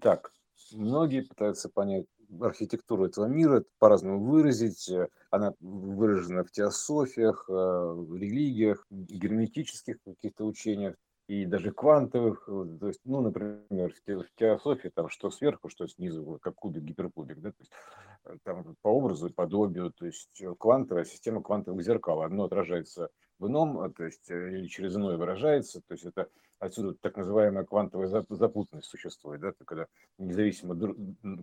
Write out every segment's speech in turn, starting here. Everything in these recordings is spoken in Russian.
Так, многие пытаются понять архитектуру этого мира, по-разному выразить. Она выражена в теософиях, э, в религиях, герметических каких-то учениях и даже квантовых. То есть, ну, например, в теософии там что сверху, что снизу, как кубик, гиперкубик, да, то есть э, там по образу и подобию, то есть квантовая система квантовых зеркал. Одно отражается в ином, то есть э, или через иное выражается, то есть это отсюда так называемая квантовая запутанность существует, да, когда независимо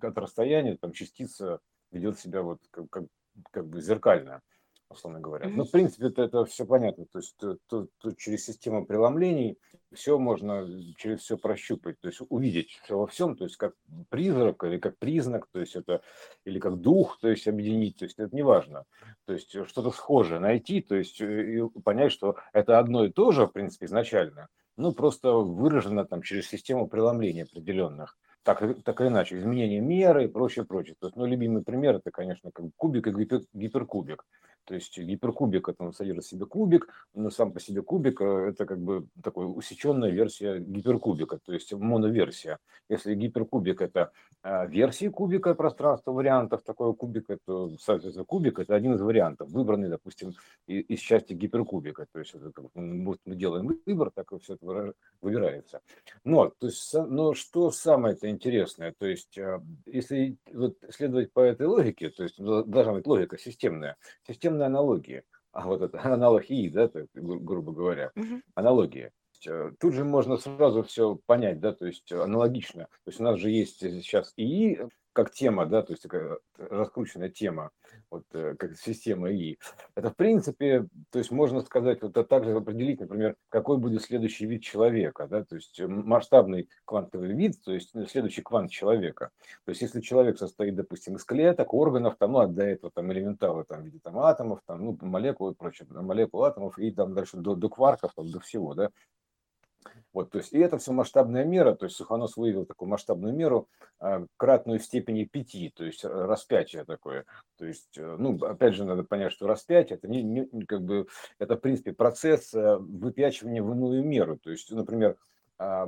от расстояния там частица ведет себя вот как, как, как бы зеркально, условно говоря. Ну, в принципе, это, это все понятно. То есть тут, тут, тут через систему преломлений все можно через все прощупать, то есть увидеть все во всем, то есть как призрак или как признак, то есть это или как дух, то есть объединить, то есть это не важно. То есть что-то схожее найти, то есть э, и понять, что это одно и то же, в принципе, изначально, ну, просто выражено там через систему преломления определенных так, так или иначе, изменение меры и прочее, прочее. То есть, ну, любимый пример это, конечно, как кубик и гипер, гиперкубик. То есть гиперкубик это содержит в себе кубик, но сам по себе кубик э, это как бы такой усеченная версия гиперкубика, то есть моноверсия. Если гиперкубик это а, версии кубика пространства вариантов такого кубика, то, соответственно, кубик это один из вариантов, выбранный, допустим, из части гиперкубика. То есть это вот мы делаем выбор, так и все это выбирается. Но, то есть, но что самое это интересное, то есть а, если вот следовать по этой логике, то есть должна быть логика системная, системная определенные аналогии. А вот это аналог И, да, так, гру- грубо говоря, угу. аналогия. Э, тут же можно сразу все понять, да, то есть аналогично. То есть у нас же есть сейчас ИИ, как тема, да, то есть такая раскрученная тема, вот э, как система И. Это в принципе, то есть можно сказать, вот это также определить, например, какой будет следующий вид человека, да, то есть масштабный квантовый вид, то есть ну, следующий квант человека. То есть если человек состоит, допустим, из клеток, органов, там, ну, а до этого там элементалы там, в виде там, атомов, там, ну, молекул и прочее, молекул атомов и там дальше до, до кварков, там, до всего, да, вот, то есть, и это все масштабная мера, то есть Суханов выявил такую масштабную меру, а, кратную в степени пяти, то есть распятие такое. То есть, э, ну, опять же, надо понять, что распятие это не, не как бы, это в принципе процесс э, выпячивания в иную меру. То есть, например, а,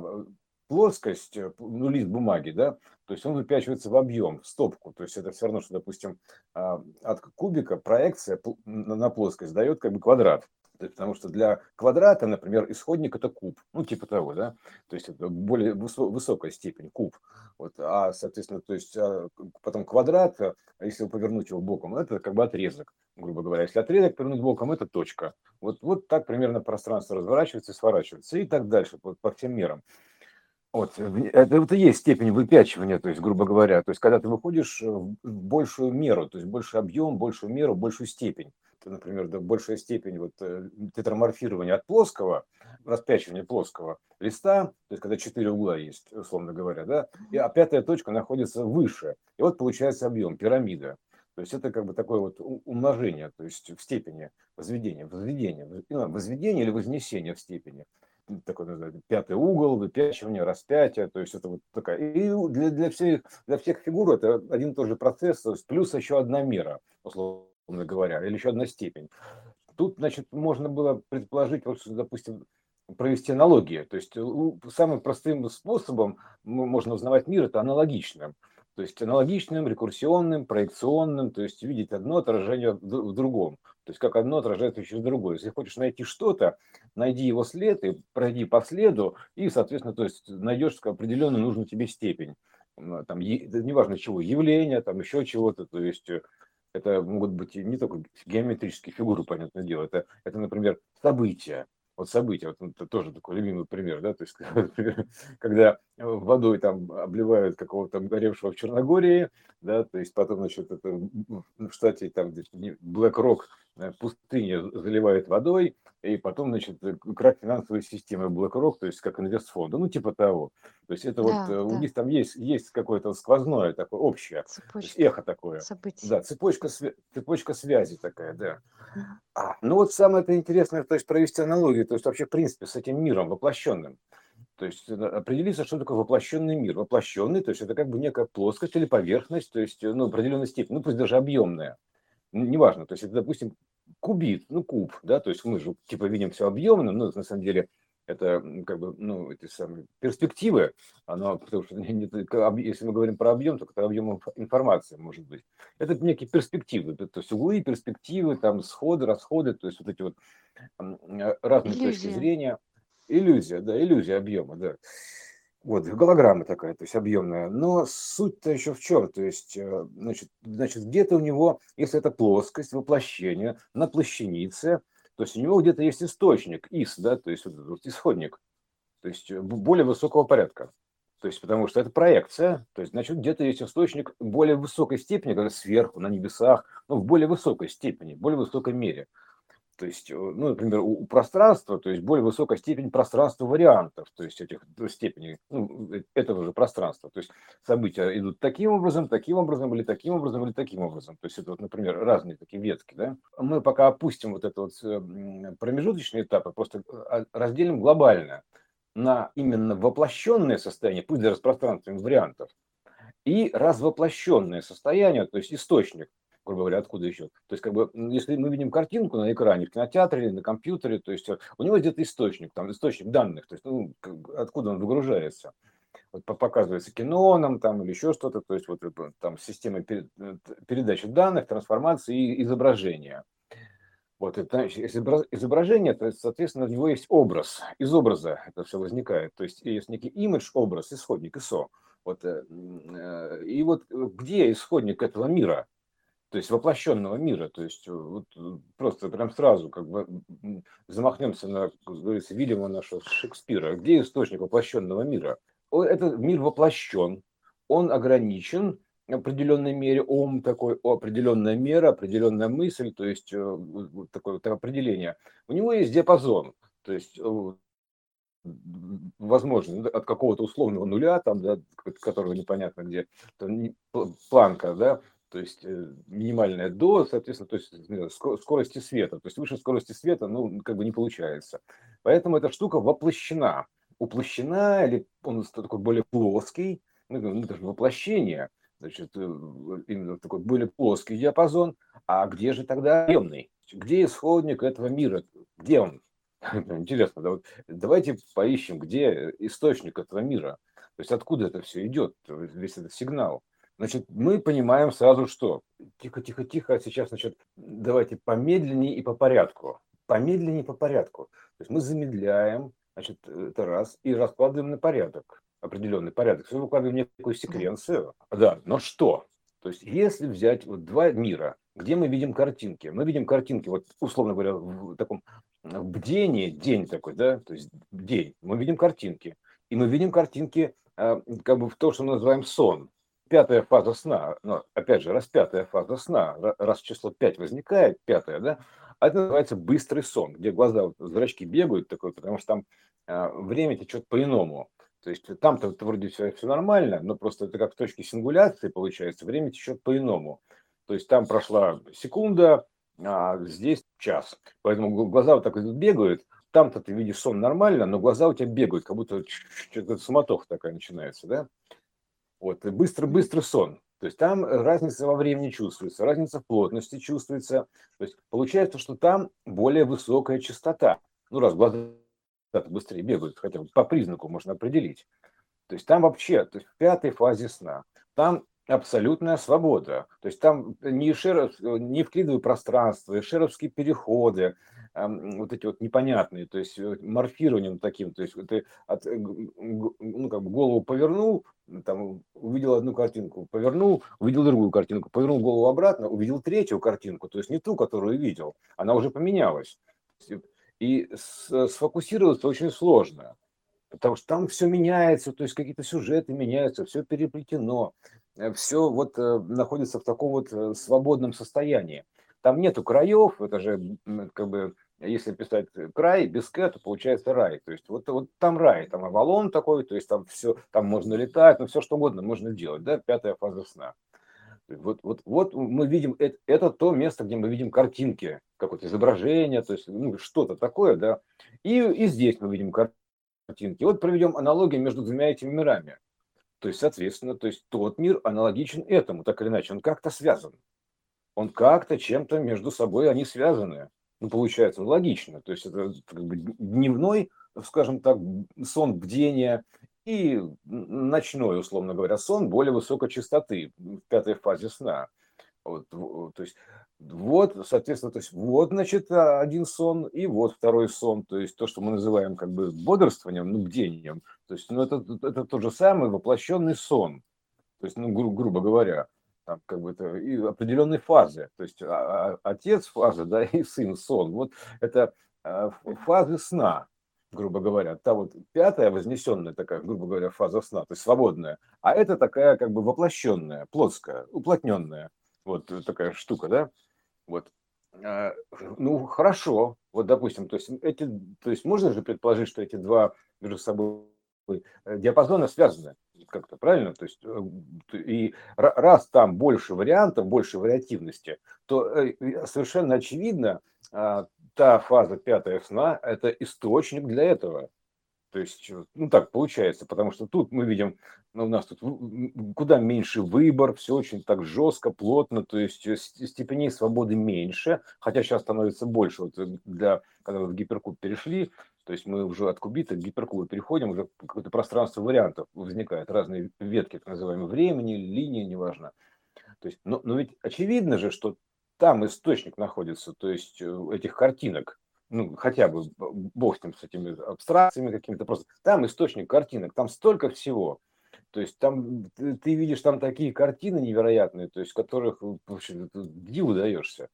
плоскость, э, ну, лист бумаги, да, то есть он выпячивается в объем, в стопку. То есть это все равно, что, допустим, а, от кубика проекция на плоскость дает как бы квадрат потому что для квадрата, например, исходник это куб, ну типа того, да, то есть это более высокая степень куб, вот, а соответственно, то есть а, потом квадрат, а если повернуть его боком, это как бы отрезок, грубо говоря, если отрезок повернуть боком, это точка, вот вот так примерно пространство разворачивается и сворачивается и так дальше по, по всем мерам. Вот, это, это и есть степень выпячивания, то есть, грубо говоря, то есть, когда ты выходишь в большую меру, то есть, больший объем, большую меру, большую степень например, до большая степень вот э, тетраморфирования от плоского, распячивания плоского листа, то есть когда четыре угла есть, условно говоря, да, и, а пятая точка находится выше. И вот получается объем, пирамида. То есть это как бы такое вот умножение, то есть в степени возведения, возведения, ну, возведение или вознесение в степени такой называется, пятый угол, выпячивание, распятие, то есть это вот такая. И для, для, всех, для всех фигур это один и тот же процесс, то есть плюс еще одна мера, условно условно говоря, или еще одна степень. Тут, значит, можно было предположить, вот, допустим, провести аналогию. То есть самым простым способом можно узнавать мир – это аналогичным. То есть аналогичным, рекурсионным, проекционным, то есть видеть одно отражение в другом. То есть как одно отражается через другое. Если хочешь найти что-то, найди его след и пройди по следу, и, соответственно, то есть найдешь определенную нужную тебе степень. Там, неважно чего, явления, там еще чего-то, то есть это могут быть не только геометрические фигуры, понятное дело. Это, это например, события. Вот события, вот это тоже такой любимый пример, да, то есть, когда водой там обливают какого-то горевшего в Черногории, да, то есть потом, значит, это в штате там Рок Э, пустыня заливает водой, и потом, значит, э, крах финансовой системы BlackRock, то есть как инвестфонда, ну, типа того. То есть это да, вот, э, да. у них там есть, есть какое-то сквозное такое общее, цепочка. эхо такое. Событий. Да, цепочка, цепочка связи такая, да. А, ну, вот самое это интересное, то есть провести аналогию, то есть вообще, в принципе, с этим миром воплощенным. То есть определиться, что такое воплощенный мир. Воплощенный, то есть это как бы некая плоскость или поверхность, то есть, ну, определенной степени, ну, пусть даже объемная неважно, то есть это, допустим, кубит, ну куб, да, то есть мы же типа видим все объемно, но на самом деле это как бы, ну, эти самые перспективы, оно, потому что если мы говорим про объем, то это объем информации может быть. Это некие перспективы, то есть углы, перспективы, там сходы, расходы, то есть вот эти вот разные иллюзия. точки зрения. Иллюзия, да, иллюзия объема, да. Вот, голограмма такая, то есть объемная. Но суть-то еще в чем? То есть, э, значит, значит где-то у него, если это плоскость, воплощение на плащанице, то есть у него где-то есть источник, ис, да, то есть вот, вот исходник, то есть э, более высокого порядка. То есть, потому что это проекция, то есть, значит, где-то есть источник более высокой степени, когда сверху, на небесах, ну, в более высокой степени, в более высокой мере. То есть, э, ну, например, у, пространства, то есть более высокая степень пространства вариантов, то есть этих ну, степеней ну, э, этого же пространства. То есть события идут таким образом, таким образом, или таким образом, или таким образом. То есть это, вот, например, разные такие ветки. Да? Мы пока опустим вот это вот э, промежуточные этапы, просто а, разделим глобально на именно воплощенное состояние, пусть даже с пространством вариантов, и развоплощенное состояние, то есть источник, грубо говоря, откуда еще. То есть, как бы, если мы видим картинку на экране, в кинотеатре или на компьютере, то есть э, у него где-то источник, там источник данных, то есть, ну, откуда он выгружается. Вот показывается кино нам там или еще что-то, то есть вот там система э, передачи данных, трансформации и изображения. Вот это изображение, то есть, соответственно, у него есть образ. Из образа это все возникает. То есть есть некий имидж, образ, исходник, ИСО. Вот, э, и вот где исходник этого мира? То есть воплощенного мира, то есть э, вот э, просто прям сразу как бы замахнемся на, как говорится, Вильяма нашего Шекспира. Где источник воплощенного мира? Этот мир воплощен, он ограничен в определенной мере, ум такой, определенная мера, определенная мысль, то есть э, такое вот определение. У него есть диапазон, то есть возможно, от какого-то условного нуля, там, да, которого непонятно где, планка, да, то есть э, минимальная до, соответственно, то есть скорости света. То есть выше скорости света, ну, как бы не получается. Поэтому эта штука воплощена. Уплощена, или он такой более плоский, ну, ну это же воплощение, значит, э, именно такой более плоский диапазон. А где же тогда объемный? Где исходник этого мира? Где он? Интересно, да, вот давайте поищем, где источник этого мира. То есть откуда это все идет, весь этот сигнал. Значит, мы понимаем сразу, что тихо, тихо, тихо, а сейчас, значит, давайте помедленнее и по порядку. Помедленнее и по порядку. То есть мы замедляем, значит, это раз, и раскладываем на порядок, определенный порядок. Все выкладываем некую секвенцию. Да, но что? То есть если взять вот два мира, где мы видим картинки, мы видим картинки, вот условно говоря, в таком бдении, день такой, да, то есть день, мы видим картинки, и мы видим картинки а, как бы в то, что мы называем сон пятая фаза сна, но опять же, раз пятая фаза сна, раз число 5 возникает, пятая, да, а это называется быстрый сон, где глаза, вот, зрачки бегают такой, потому что там а, время течет по-иному. То есть там-то вроде все, все нормально, но просто это как в точке сингуляции получается, время течет по-иному. То есть там прошла секунда, а здесь час. Поэтому глаза вот так вот бегают, там-то ты видишь сон нормально, но глаза у тебя бегают, как будто что-то суматоха такая начинается, да? Вот, быстро-быстрый сон. То есть там разница во времени чувствуется, разница в плотности чувствуется. То есть получается, что там более высокая частота. Ну, раз глаза быстрее бегают, хотя бы по признаку можно определить. То есть там вообще, то есть в пятой фазе сна, там абсолютная свобода. То есть там не, шеров, не вклидываю пространство, шеровские переходы, вот эти вот непонятные, то есть э, морфированием таким, то есть ты от, э, ну, как бы голову повернул, там увидел одну картинку, повернул, увидел другую картинку, повернул голову обратно, увидел третью картинку, то есть не ту, которую видел, она уже поменялась. И сфокусироваться очень сложно, потому что там все меняется, то есть какие-то сюжеты меняются, все переплетено, э, все вот находится в таком вот свободном состоянии. Там нету краев, это же как бы если писать край без к, то получается рай. То есть вот, вот там рай, там Авалон такой, то есть там все, там можно летать, ну все что угодно можно делать, да, пятая фаза сна. Вот, вот, вот мы видим, это, это то место, где мы видим картинки, какое-то изображение, то есть ну, что-то такое, да. И, и здесь мы видим картинки. Вот проведем аналогию между двумя этими мирами. То есть, соответственно, то есть тот мир аналогичен этому, так или иначе, он как-то связан. Он как-то чем-то между собой они связаны ну, получается, логично. То есть это как бы дневной скажем так, сон бдения, и ночной, условно говоря, сон более высокой частоты в пятой фазе сна. Вот, то есть вот, соответственно, то есть вот, значит, один сон и вот второй сон, то есть то, что мы называем как бы бодрствованием, ну, бдением, то есть, ну, это, это тот же самый воплощенный сон, то есть, ну, гру, грубо говоря, там, как бы это и определенной фазы, то есть а, а, отец фаза, да, и сын сон, вот это а, фазы сна, грубо говоря, та вот пятая вознесенная такая, грубо говоря, фаза сна, то есть свободная, а это такая как бы воплощенная, плотская, уплотненная, вот такая штука, да, вот. Ну, хорошо, вот, допустим, то есть, эти, то есть можно же предположить, что эти два между собой э, диапазона связаны как-то, правильно? То есть, э, и раз там больше вариантов, больше вариативности, то э, совершенно очевидно, а, та фаза пятая сна – это источник для этого. То есть, э, ну так получается, потому что тут мы видим, ну, у нас тут куда меньше выбор, все очень так жестко, плотно, то есть степеней свободы меньше, хотя сейчас становится больше. Вот для, когда мы в гиперкуб перешли, то есть мы уже от кубита к гиперкубу переходим, уже какое-то пространство вариантов возникает, разные ветки, так называемые, времени, линии, неважно. То есть, но, но ведь очевидно же, что там источник находится, то есть этих картинок, ну, хотя бы, бог с ним, с этими абстракциями какими-то, просто там источник картинок, там столько всего. То есть там ты, ты видишь там такие картины невероятные, то есть которых вообще диву даешься.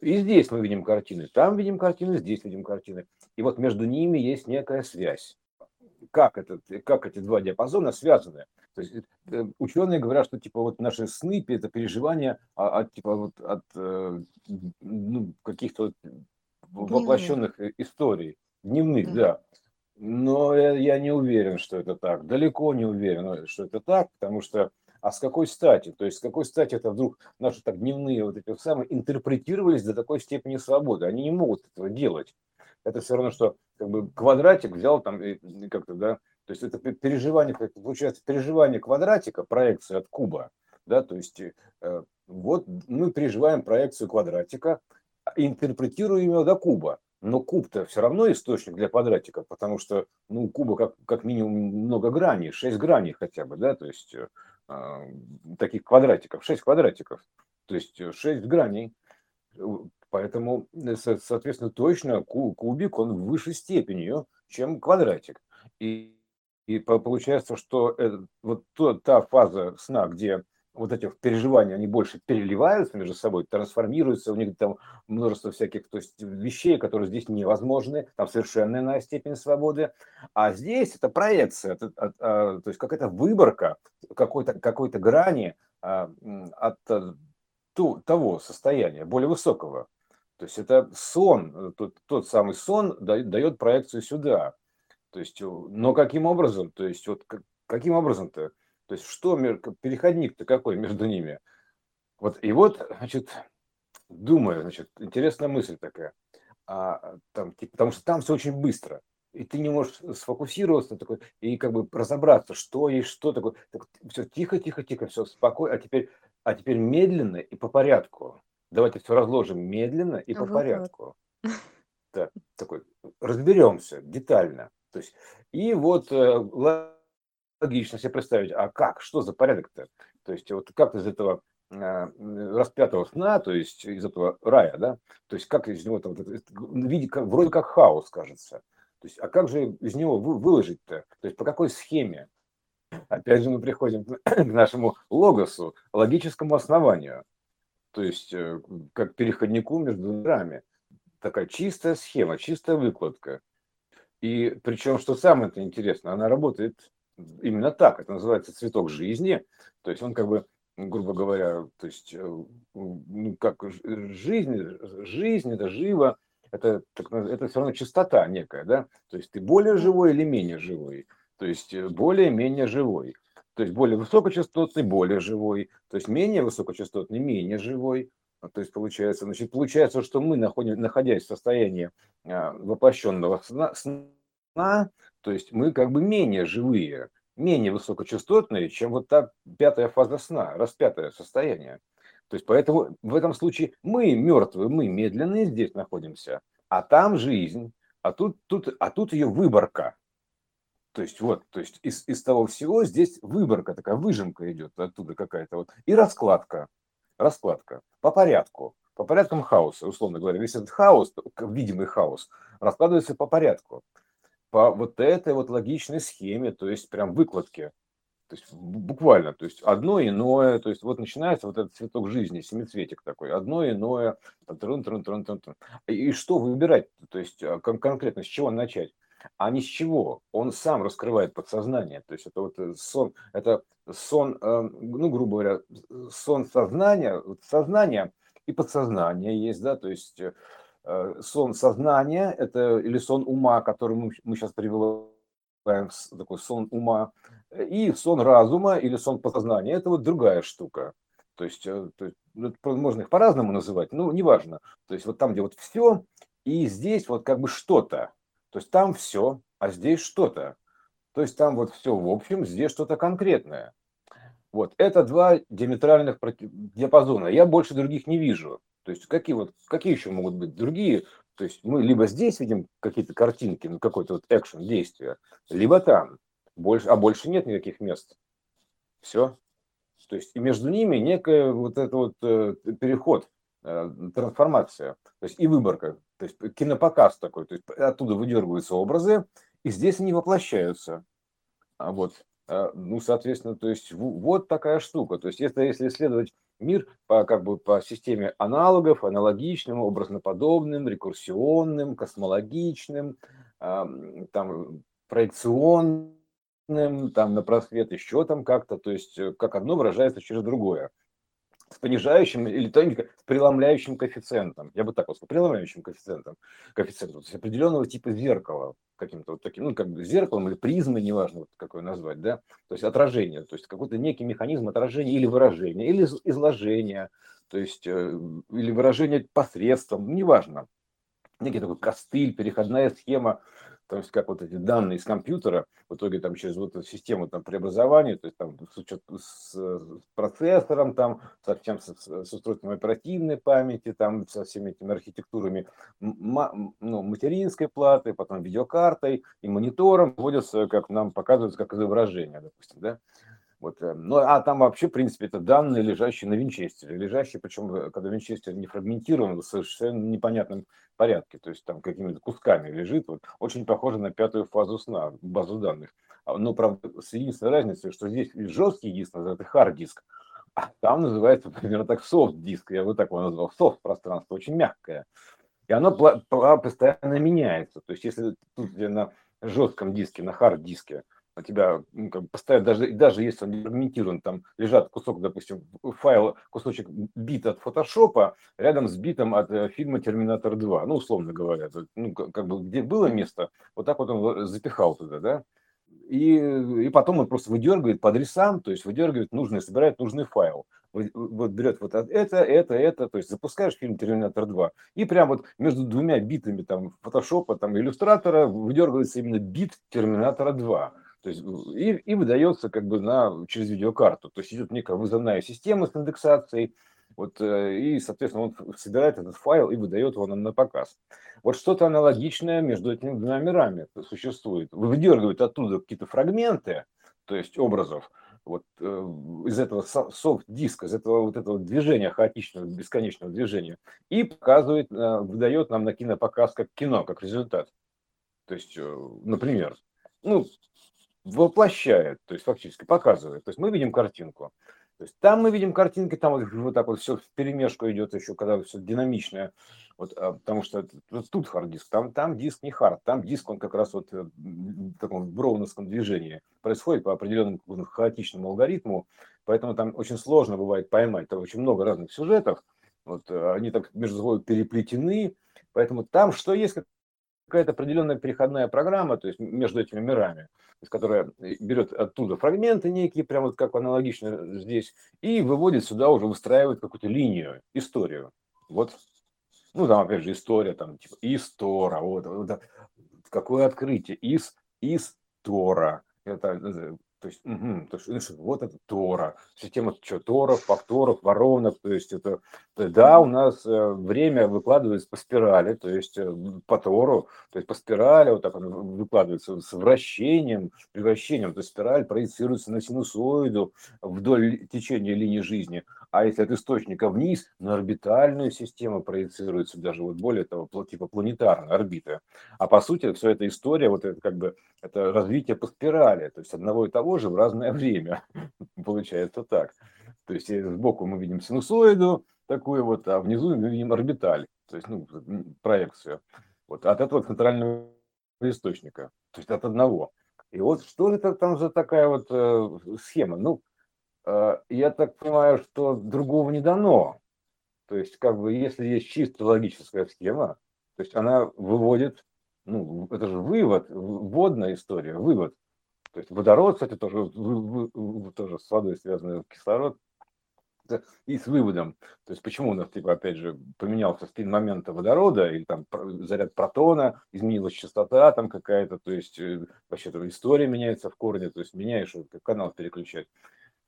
И здесь мы видим картины, там видим картины, здесь видим картины. И вот между ними есть некая связь. Как, этот, как эти два диапазона связаны? То есть э, ученые говорят, что типа вот наши сны это переживания от, типа вот от э, ну, каких-то воплощенных историй, дневных, да. да. Но я, я не уверен, что это так. Далеко не уверен, что это так, потому что а с какой стати? То есть с какой стати это вдруг наши так дневные вот эти самые интерпретировались до такой степени свободы? Они не могут этого делать. Это все равно, что как бы квадратик взял там как-то, да, то есть это переживание, получается, переживание квадратика, проекция от куба, да, то есть э, вот мы переживаем проекцию квадратика, интерпретируем его до куба. Но куб-то все равно источник для квадратика, потому что ну, куба как, как минимум много граней, 6 граней хотя бы, да, то есть э, таких квадратиков, 6 квадратиков, то есть 6 граней. Поэтому, соответственно, точно кубик, он в высшей степени, чем квадратик. И, и получается, что это, вот та фаза сна, где вот этих переживаний, они больше переливаются между собой, трансформируются, у них там множество всяких то есть, вещей, которые здесь невозможны, там совершенная иная степень свободы. А здесь это проекция, это, это, а, то есть какая-то выборка какой-то какой грани а, от э, ту, того состояния, более высокого. То есть это сон, тот, тот самый сон дает проекцию сюда. То есть, но каким образом? То есть вот каким образом-то? То есть что, переходник-то какой между ними? Вот, и вот, значит, думаю, значит, интересная мысль такая. А, там, типа, потому что там все очень быстро. И ты не можешь сфокусироваться такой, и как бы разобраться, что есть что такое. Так, все тихо, тихо, тихо, все спокойно. А теперь, а теперь медленно и по порядку. Давайте все разложим медленно и по вот порядку. Так, такой, разберемся детально. То есть, и вот э, логично себе представить, а как, что за порядок-то? То есть вот как из этого а, распятого сна, то есть из этого рая, да, то есть как из него там, виде, как, вроде как хаос, кажется. То есть, а как же из него вы, выложить-то? То есть по какой схеме? Опять же мы приходим к нашему логосу, логическому основанию, то есть э, как переходнику между мирами. Такая чистая схема, чистая выкладка. И причем, что самое -то интересно, она работает именно так. Это называется цветок жизни. То есть он как бы, грубо говоря, то есть, э, ну, как жизнь, жизнь, это живо, это, это все равно чистота некая, да? То есть ты более живой или менее живой? То есть э, более-менее живой. То есть более высокочастотный, более живой. То есть менее высокочастотный, менее живой. То есть получается, значит, получается, что мы, находим, находясь в состоянии а, воплощенного сна, сна то есть мы как бы менее живые, менее высокочастотные, чем вот та пятая фаза сна, распятое состояние. То есть поэтому в этом случае мы мертвые, мы медленные здесь находимся, а там жизнь, А тут, тут, а тут ее выборка. То есть вот, то есть из, из того всего здесь выборка, такая выжимка идет оттуда какая-то вот. И раскладка, раскладка по порядку, по порядкам хаоса, условно говоря. Весь этот хаос, видимый хаос, раскладывается по порядку. По вот этой вот логичной схеме, то есть прям выкладке. То есть буквально, то есть одно иное, то есть вот начинается вот этот цветок жизни, семицветик такой, одно иное, трун, трун, трун, трун, трун. И что выбирать, то есть а, конкретно с чего начать? А ни с чего, он сам раскрывает подсознание, то есть это вот э, сон, это сон, э, ну, грубо говоря, сон сознания, сознание и подсознание есть, да, то есть э, сон сознания, это или сон ума, который мы, мы сейчас приводим такой сон ума, и сон разума или сон подсознания – это вот другая штука. То есть, э, то есть ну, можно их по-разному называть, но неважно. То есть вот там, где вот все, и здесь вот как бы что-то. То есть там все, а здесь что-то. То есть там вот все в общем, здесь что-то конкретное. Вот это два диаметральных диапазона. Я больше других не вижу. То есть какие вот какие еще могут быть другие? То есть мы либо здесь видим какие-то картинки, ну какой-то вот экшен, действия, либо там. Больше, а больше нет никаких мест. Все. То есть и между ними некая вот это вот э, переход, э, трансформация, то есть и выборка, то есть кинопоказ такой, то есть оттуда выдергиваются образы, и здесь они воплощаются. А вот, э, ну, соответственно, то есть вот такая штука. То есть если, если исследовать мир по, как бы, по системе аналогов, аналогичным, образноподобным, рекурсионным, космологичным, там, проекционным, там на просвет, еще там как-то, то есть э, как одно выражается через другое. С понижающим или тоненько, с преломляющим коэффициентом. Я бы так вот сказал, преломляющим коэффициентом. Коэффициентом, то есть определенного типа зеркала, каким-то вот таким, ну, как бы зеркалом или призмой, неважно, вот какое назвать, да, то есть отражение, то есть какой-то некий механизм отражения или выражения, или изложения, то есть, э, или выражение посредством, неважно, некий такой костыль, переходная схема, то есть как вот эти данные из компьютера, в итоге там через вот эту систему там преобразования, то есть там с, учет, с, процессором, там, со всем, с, с устройством оперативной памяти, там, со всеми этими архитектурами ну, материнской платы, потом видеокартой и монитором вводятся, как нам показывается, как изображение, допустим, да. Вот, э, ну, а там вообще, в принципе, это данные, лежащие на винчестере. Лежащие, причем, э, когда винчестер не фрагментирован, в совершенно непонятном порядке. То есть там какими-то кусками лежит. Вот, очень похоже на пятую фазу сна, базу данных. А, но, правда, с единственной разницей, что здесь жесткий диск называется хард-диск, а там называется примерно так софт-диск. Я вот так его назвал. Софт-пространство, очень мягкое. И оно постоянно меняется. То есть если тут на жестком диске, на hard-диске – у тебя ну, как бы поставят, даже, даже если он не фрагментирован, там лежат кусок, допустим, файл, кусочек бит от фотошопа рядом с битом от э, фильма «Терминатор 2», ну, условно говоря, ну, как бы где было место, вот так вот он запихал туда, да, и, и потом он просто выдергивает по адресам, то есть выдергивает нужный, собирает нужный файл. Вот берет вот это, это, это, то есть запускаешь фильм «Терминатор 2», и прям вот между двумя битами там фотошопа, там иллюстратора выдергивается именно бит «Терминатора 2». То есть, и, и выдается как бы на, через видеокарту. То есть идет некая вызывная система с индексацией, вот, э, и, соответственно, он собирает этот файл и выдает его нам на показ. Вот что-то аналогичное между этими двумя мирами существует. Выдергивает оттуда какие-то фрагменты, то есть образов, вот э, из этого soft-диска, из этого вот этого движения хаотичного, бесконечного движения, и показывает, э, выдает нам на кинопоказ как кино, как результат. То есть, например, ну, воплощает, то есть фактически показывает. То есть мы видим картинку. То есть там мы видим картинки, там вот, вот так вот все в перемешку идет еще, когда все динамичное. Вот, а, потому что тут hard диск, там, там диск не hard, там диск он как раз вот э, в таком броуновском движении происходит по определенному хаотичному алгоритму, поэтому там очень сложно бывает поймать, там очень много разных сюжетов, вот, э, они так между собой переплетены, поэтому там что есть, какая-то определенная переходная программа, то есть между этими мирами, которая берет оттуда фрагменты некие, прямо вот как аналогично здесь, и выводит сюда уже, выстраивает какую-то линию, историю. Вот, ну там опять же история, там типа истора, вот, вот какое открытие, из, из Тора. Это, э, то есть, угу, то есть ну, вот это Тора, система что, Торов, повторов, воронок, то есть это, да, у нас э, время выкладывается по спирали, то есть э, по Тору, то есть по спирали вот так оно выкладывается с вращением, превращением, то есть спираль проецируется на синусоиду вдоль течения линии жизни, а если от источника вниз, на орбитальную систему проецируется даже вот более того, типа планетарная орбита. А по сути, вся эта история, вот это как бы, это развитие по спирали, то есть одного и того же в разное время. Получается так. То есть э, сбоку мы видим синусоиду такую вот, а внизу мы видим орбиталь, то есть ну, проекцию. Вот от этого центрального источника, то есть от одного. И вот что это там за такая вот э, схема? Ну, я так понимаю, что другого не дано. То есть, как бы, если есть чисто логическая схема, то есть она выводит, ну, это же вывод, вводная история, вывод. То есть водород, кстати, тоже, тоже с водой связанный кислород, и с выводом. То есть почему у нас, типа, опять же, поменялся спин момента водорода, или там заряд протона, изменилась частота там какая-то, то есть э, вообще там история меняется в корне, то есть меняешь, канал переключать.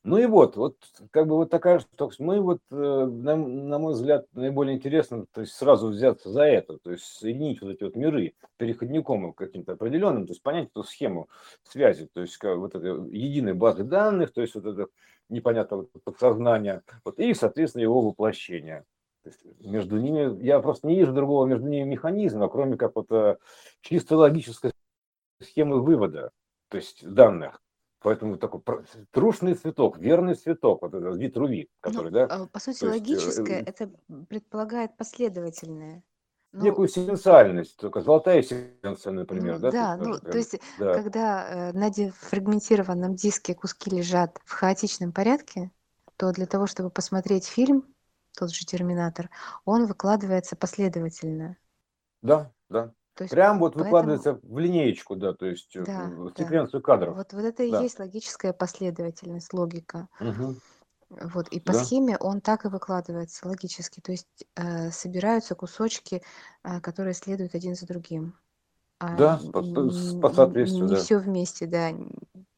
Ну и вот, вот как бы вот такая, что мы вот, э, на, на мой взгляд, наиболее интересно, то есть сразу взяться за это, то есть соединить вот эти вот миры переходником каким-то определенным, то есть понять эту схему связи, то есть как, вот это единой базы данных, то есть вот это непонятное вот, подсознание, вот, и, соответственно, его воплощение. То есть между ними, я просто не вижу другого между ними механизма, кроме как вот э, чисто логической схемы вывода, то есть данных. Поэтому такой трушный цветок, верный цветок, вот этот вид руви, ну, который, ну, да? По сути, логическое, есть, это предполагает последовательное. Ну, некую сенсуальность, только золотая секвенция, например, ну, да? Да, ну, прям, то есть, да. когда э, на дефрагментированном диске куски лежат в хаотичном порядке, то для того, чтобы посмотреть фильм, тот же «Терминатор», он выкладывается последовательно. Да, да. То есть, Прям вот поэтому... выкладывается в линеечку, да, то есть э, да, в секвенцию да. кадров. Вот, вот это и да. есть логическая последовательность, логика. Угу. Вот, и по да. схеме он так и выкладывается логически. То есть э, собираются кусочки, э, которые следуют один за другим. А да, по, по соответствию, не, да. все вместе, да.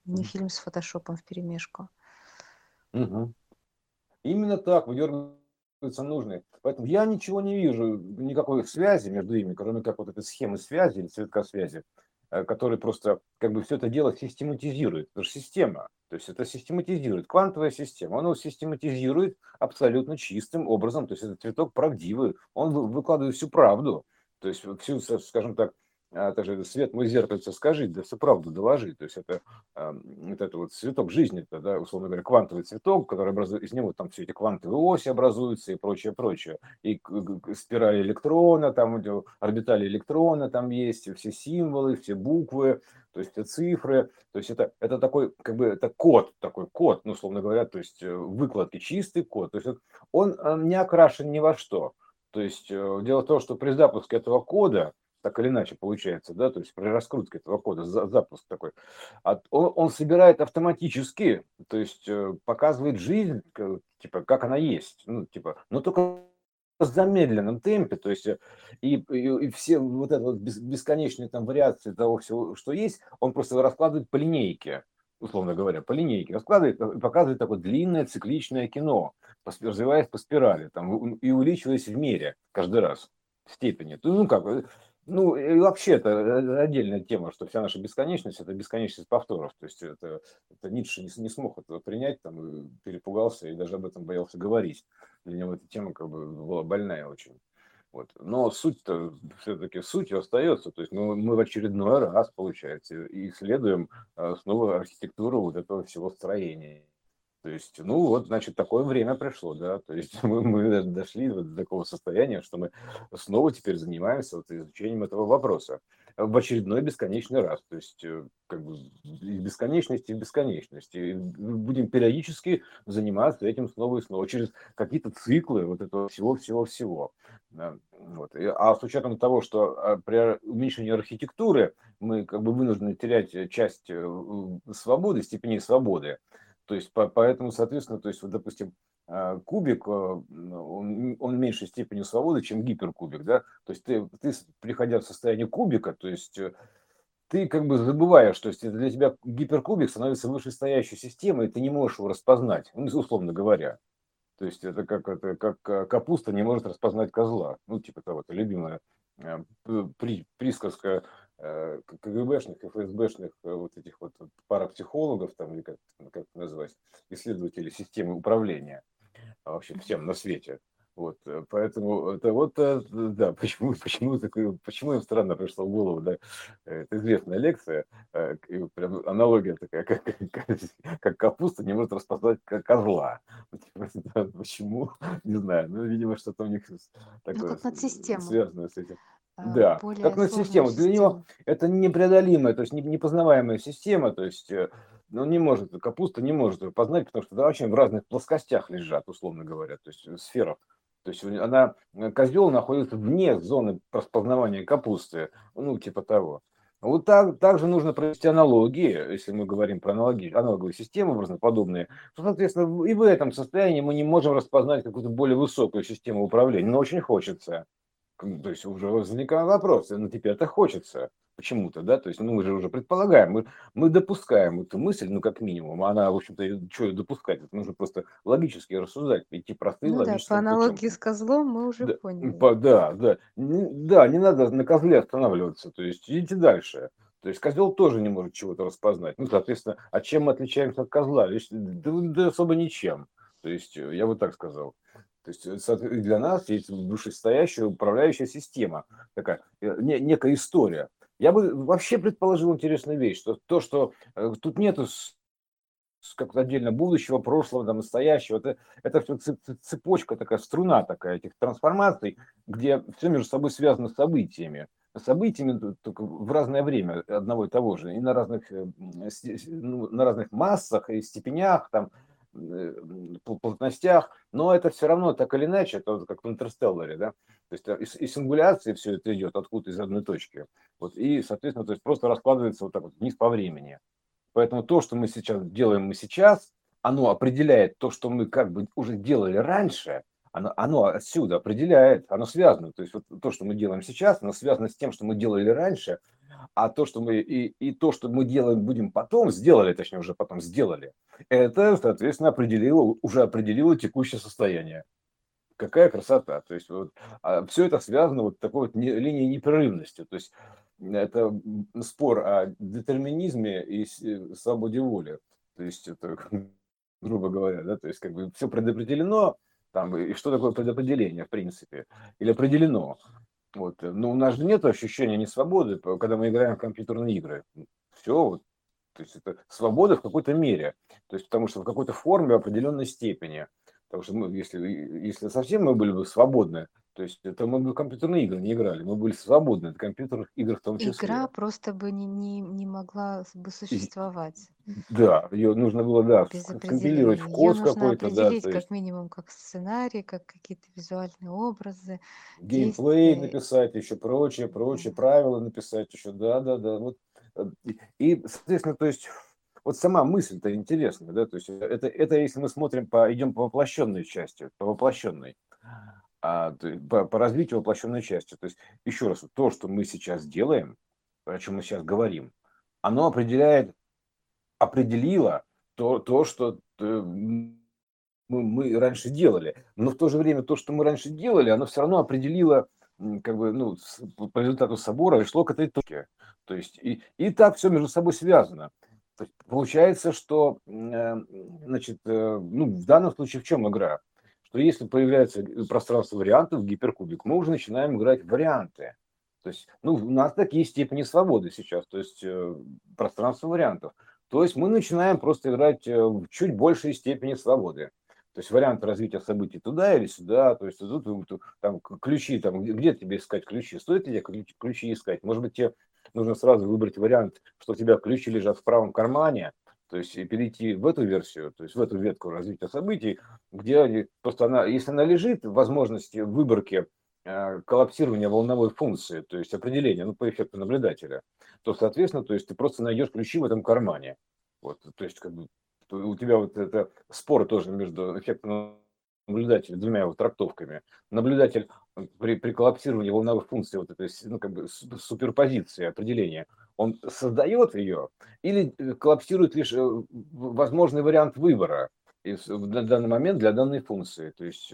Не фильм с фотошопом в перемешку. Угу. Именно так выдергиваются нужные. Поэтому я ничего не вижу, никакой связи между ними, кроме как вот этой схемы связи или цветка связи, э, который просто как бы все это дело систематизирует. Это же система. То есть это систематизирует. Квантовая система, она систематизирует абсолютно чистым образом. То есть это цветок правдивый. Он выкладывает всю правду. То есть всю, скажем так, а также свет мой зеркальце скажи, да всю правду доложи. То есть это э, вот это вот цветок жизни, это, да, условно говоря, квантовый цветок, который образует, из него там все эти квантовые оси образуются и прочее, прочее. И спирали электрона, там орбитали электрона там есть, все символы, все буквы, то есть все цифры. То есть это, это такой, как бы, это код, такой код, ну, условно говоря, то есть э, выкладки, чистый код. То есть он не окрашен ни во что. То есть э, дело в том, что при запуске этого кода, так или иначе получается, да, то есть при раскрутке этого кода, запуск такой, он, он собирает автоматически, то есть э, показывает жизнь, типа, как она есть, ну, типа, но только в замедленном темпе, то есть э, и, и, и все вот это вот бесконечные там вариации того всего, что есть, он просто раскладывает по линейке, условно говоря, по линейке, раскладывает и показывает такое длинное цикличное кино, развиваясь по спирали, там, и увеличиваясь в мере каждый раз в степени. Ну, как, э, ну, и вообще это э, отдельная тема, что вся наша бесконечность – это бесконечность повторов. То есть это, это Ницше не, не смог этого принять, там, перепугался и даже об этом боялся говорить. Для него эта тема как бы была больная очень. Вот. Но суть-то все-таки суть остается. То есть мы, мы в очередной раз, получается, исследуем а, снова архитектуру вот этого всего строения. То есть, ну вот, значит, такое время пришло, да, то есть мы, мы дошли вот до такого состояния, что мы снова теперь занимаемся вот изучением этого вопроса в очередной бесконечный раз, то есть э, как бы из бесконечности в бесконечность. И будем периодически заниматься этим снова и снова, через какие-то циклы вот этого всего-всего-всего. Вот. А с учетом того, что а, при уменьшении архитектуры мы как бы вынуждены терять часть э, свободы, степени свободы, то есть поэтому, соответственно, то есть, вот, допустим, а, кубик, а, он, он меньшей степени свободы, чем гиперкубик, да, то есть ты, ты, приходя в состояние кубика, то есть э, ты как бы забываешь, то есть для тебя гиперкубик становится вышестоящей системой, и ты не можешь его распознать, ну, условно говоря. То есть это как, это как э, капуста не может распознать козла. Ну, типа того, это любимая при, присказка КГБшных, ФСБшных вот этих вот парапсихологов, там, или как, как это называть, исследователей системы управления а вообще всем на свете. Вот, э, поэтому это вот, э, да, почему, почему, такое, почему им странно пришла в голову, да, это известная лекция, э, прям аналогия такая, как, как, как капуста не может распознать как козла. Почему? Не знаю, ну, видимо, что-то у них ну, такое ну, как связано с этим. А, да, как над систему. Для него это непреодолимая, то есть непознаваемая система, то есть ну, не может, капуста не может ее познать, потому что вообще в разных плоскостях лежат, условно говоря, то есть сферах то есть она, э, козел находится вне зоны распознавания капусты, ну, типа того. Вот так, также нужно провести аналогии, если мы говорим про аналоги, аналоговые системы разноподобные, то, соответственно, и в этом состоянии мы не можем распознать какую-то более высокую систему управления, но очень хочется. То есть уже возникает вопрос, ну теперь это хочется почему-то, да, то есть ну, мы же уже предполагаем, мы, мы допускаем эту мысль, ну как минимум, она, в общем-то, что допускать, это нужно просто логически рассуждать, идти простым ну, да, по аналогии путем. с козлом мы уже да, поняли. По, да, да, да, не надо на козле останавливаться, то есть идите дальше. То есть козел тоже не может чего-то распознать. Ну, соответственно, а чем мы отличаемся от козла? Да, да особо ничем. То есть я вот так сказал. То есть для нас есть вышестоящая управляющая система, такая э, некая история. Я бы вообще предположил интересную вещь, что то, что э, тут нету как-то отдельно будущего, прошлого, там, настоящего. Это, это все цепочка такая, струна такая этих трансформаций, где все между собой связано с событиями. Событиями только в разное время одного и того же. И на разных, э, ну, на разных массах и степенях, там, Э, плотностях, но это все равно так или иначе, это как в интерстелларе, да, то есть из, из сингуляции все это идет откуда из одной точки, вот, и, соответственно, то есть просто раскладывается вот так вот вниз по времени. Поэтому то, что мы сейчас делаем мы сейчас, оно определяет то, что мы как бы уже делали раньше, оно, оно отсюда определяет, оно связано. То есть вот то, что мы делаем сейчас, оно связано с тем, что мы делали раньше, а то, что мы и, и то, что мы делаем будем потом, сделали, точнее уже потом сделали, это, соответственно, определило, уже определило текущее состояние. Какая красота. То есть вот, а все это связано вот такой вот не, линией непрерывности. То есть это спор о детерминизме и свободе воли. То есть это, грубо говоря, да, то есть как бы все предопределено, там, и что такое предопределение, в принципе, или определено. Вот. Но у нас же нет ощущения несвободы, когда мы играем в компьютерные игры. Все, вот. то есть это свобода в какой-то мере, то есть потому что в какой-то форме, в определенной степени. Потому что мы, если, если совсем мы были бы свободны, то есть это мы бы компьютерные игры не играли, мы были свободны от компьютерных игр в том числе. Игра просто бы не, не, не могла бы существовать. Да, ее нужно было, да, компилировать в код какой-то, да. как минимум как сценарий, как какие-то визуальные образы. Геймплей действия. написать, еще прочее, прочее, правила написать еще, да, да, да. Вот. Э, и, соответственно, то есть вот сама мысль-то интересная, да, то есть это, это если мы смотрим по, идем по воплощенной части, по воплощенной а, по, по развитию воплощенной части. То есть, еще раз, то, что мы сейчас делаем, о чем мы сейчас говорим, оно определяет, определило то, то что э, мы, мы раньше делали. Но в то же время то, что мы раньше делали, оно все равно определило, как бы, ну, по результату собора и шло к этой точке. То есть, и, и так все между собой связано. Получается, что, э, значит, э, ну, в данном случае в чем игра? Что если появляется пространство вариантов, гиперкубик, мы уже начинаем играть варианты. То есть, ну, у нас такие степени свободы сейчас, то есть э, пространство вариантов. То есть мы начинаем просто играть э, в чуть большей степени свободы. То есть вариант развития событий туда или сюда, то есть тут, тут там ключи, там, где тебе искать ключи, стоит ли тебе ключи искать, может быть тебе нужно сразу выбрать вариант, что у тебя ключи лежат в правом кармане, то есть перейти в эту версию, то есть в эту ветку развития событий, где просто она, если она лежит в возможности выборки э, коллапсирования волновой функции, то есть определения, ну, по эффекту наблюдателя, то, соответственно, то есть ты просто найдешь ключи в этом кармане. Вот, то есть как бы у тебя вот это спор тоже между эффектом наблюдателя двумя его трактовками. Наблюдатель при, при коллапсировании волновых функций, вот этой ну, как бы суперпозиции определения, Он создает ее или коллапсирует лишь возможный вариант выбора на данный момент для данной функции. То есть,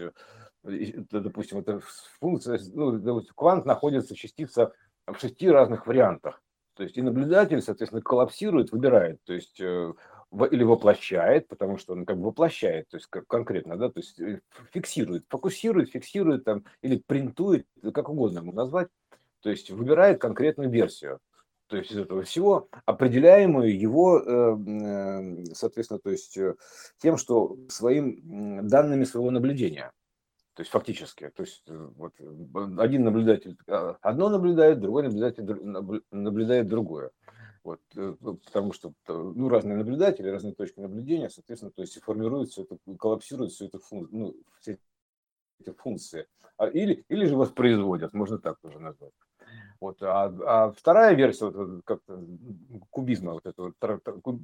допустим, эта функция, ну, квант находится частица в шести разных вариантах. То есть и наблюдатель, соответственно, коллапсирует, выбирает. То есть или воплощает, потому что он как бы воплощает, то есть конкретно, да, то есть э, фиксирует, фокусирует, фиксирует там или принтует, как угодно ему назвать, то есть выбирает конкретную версию, то есть из этого всего определяемую его, э, э, соответственно, то есть тем, что своим данными своего наблюдения. То есть фактически, то есть вот один наблюдатель одно наблюдает, другой наблюдатель наблюдает другое. Вот, э, ну, потому что ну, разные наблюдатели, разные точки наблюдения, соответственно, то есть формируют все это, коллапсируют все это ну, все эти функции. А, или, или же воспроизводят, можно так тоже назвать. Вот, а, а вторая версия вот, как кубизма, вот этого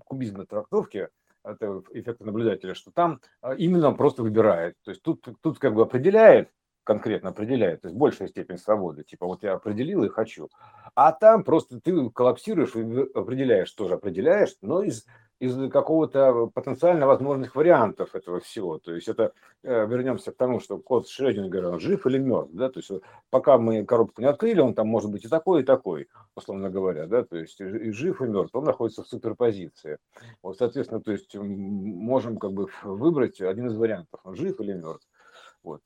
кубизма трактовки, это эффекта наблюдателя, что там а, именно он просто выбирает. То есть тут, тут как бы определяет, конкретно определяет, то есть большая степень свободы, типа вот я определил и хочу. А там просто ты коллапсируешь, определяешь, тоже определяешь, но из, из какого-то потенциально возможных вариантов этого всего. То есть это, э, вернемся к тому, что код Шрёдингера, он жив или мертв, да, то есть пока мы коробку не открыли, он там может быть и такой, и такой, условно говоря, да, то есть и жив, и мертв, он находится в суперпозиции. Вот, соответственно, то есть можем как бы выбрать один из вариантов, он жив или мертв. Вот.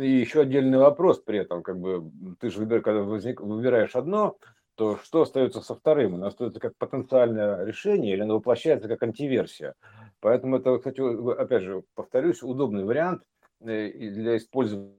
И еще отдельный вопрос при этом, как бы ты же когда возник, выбираешь одно, то что остается со вторым? Оно остается как потенциальное решение или оно воплощается как антиверсия? Поэтому это, кстати, опять же, повторюсь, удобный вариант э, для использования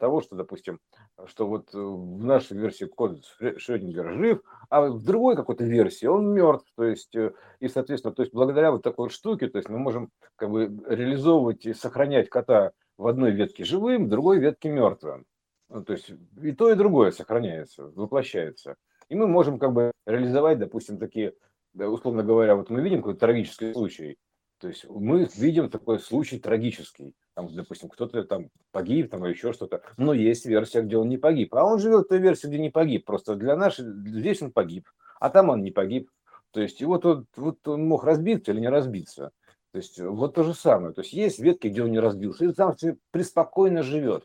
того, что, допустим, что вот в нашей версии код Шрёдингера жив, а в другой какой-то версии он мертв, то есть, э, и, соответственно, то есть благодаря вот такой штуке, то есть мы можем как бы реализовывать и сохранять кота в одной ветке живым, в другой ветке мертвым. Ну, то есть и то, и другое сохраняется, воплощается. И мы можем как бы реализовать, допустим, такие, условно говоря, вот мы видим какой-то трагический случай, то есть мы видим такой случай трагический, там, допустим, кто-то там погиб, там, или еще что-то, но есть версия, где он не погиб, а он живет в той версии, где не погиб, просто для нашей, здесь он погиб, а там он не погиб, то есть и вот, вот, вот он мог разбиться или не разбиться, то есть вот то же самое. То есть есть ветки, где он не разбился, и там себе преспокойно живет.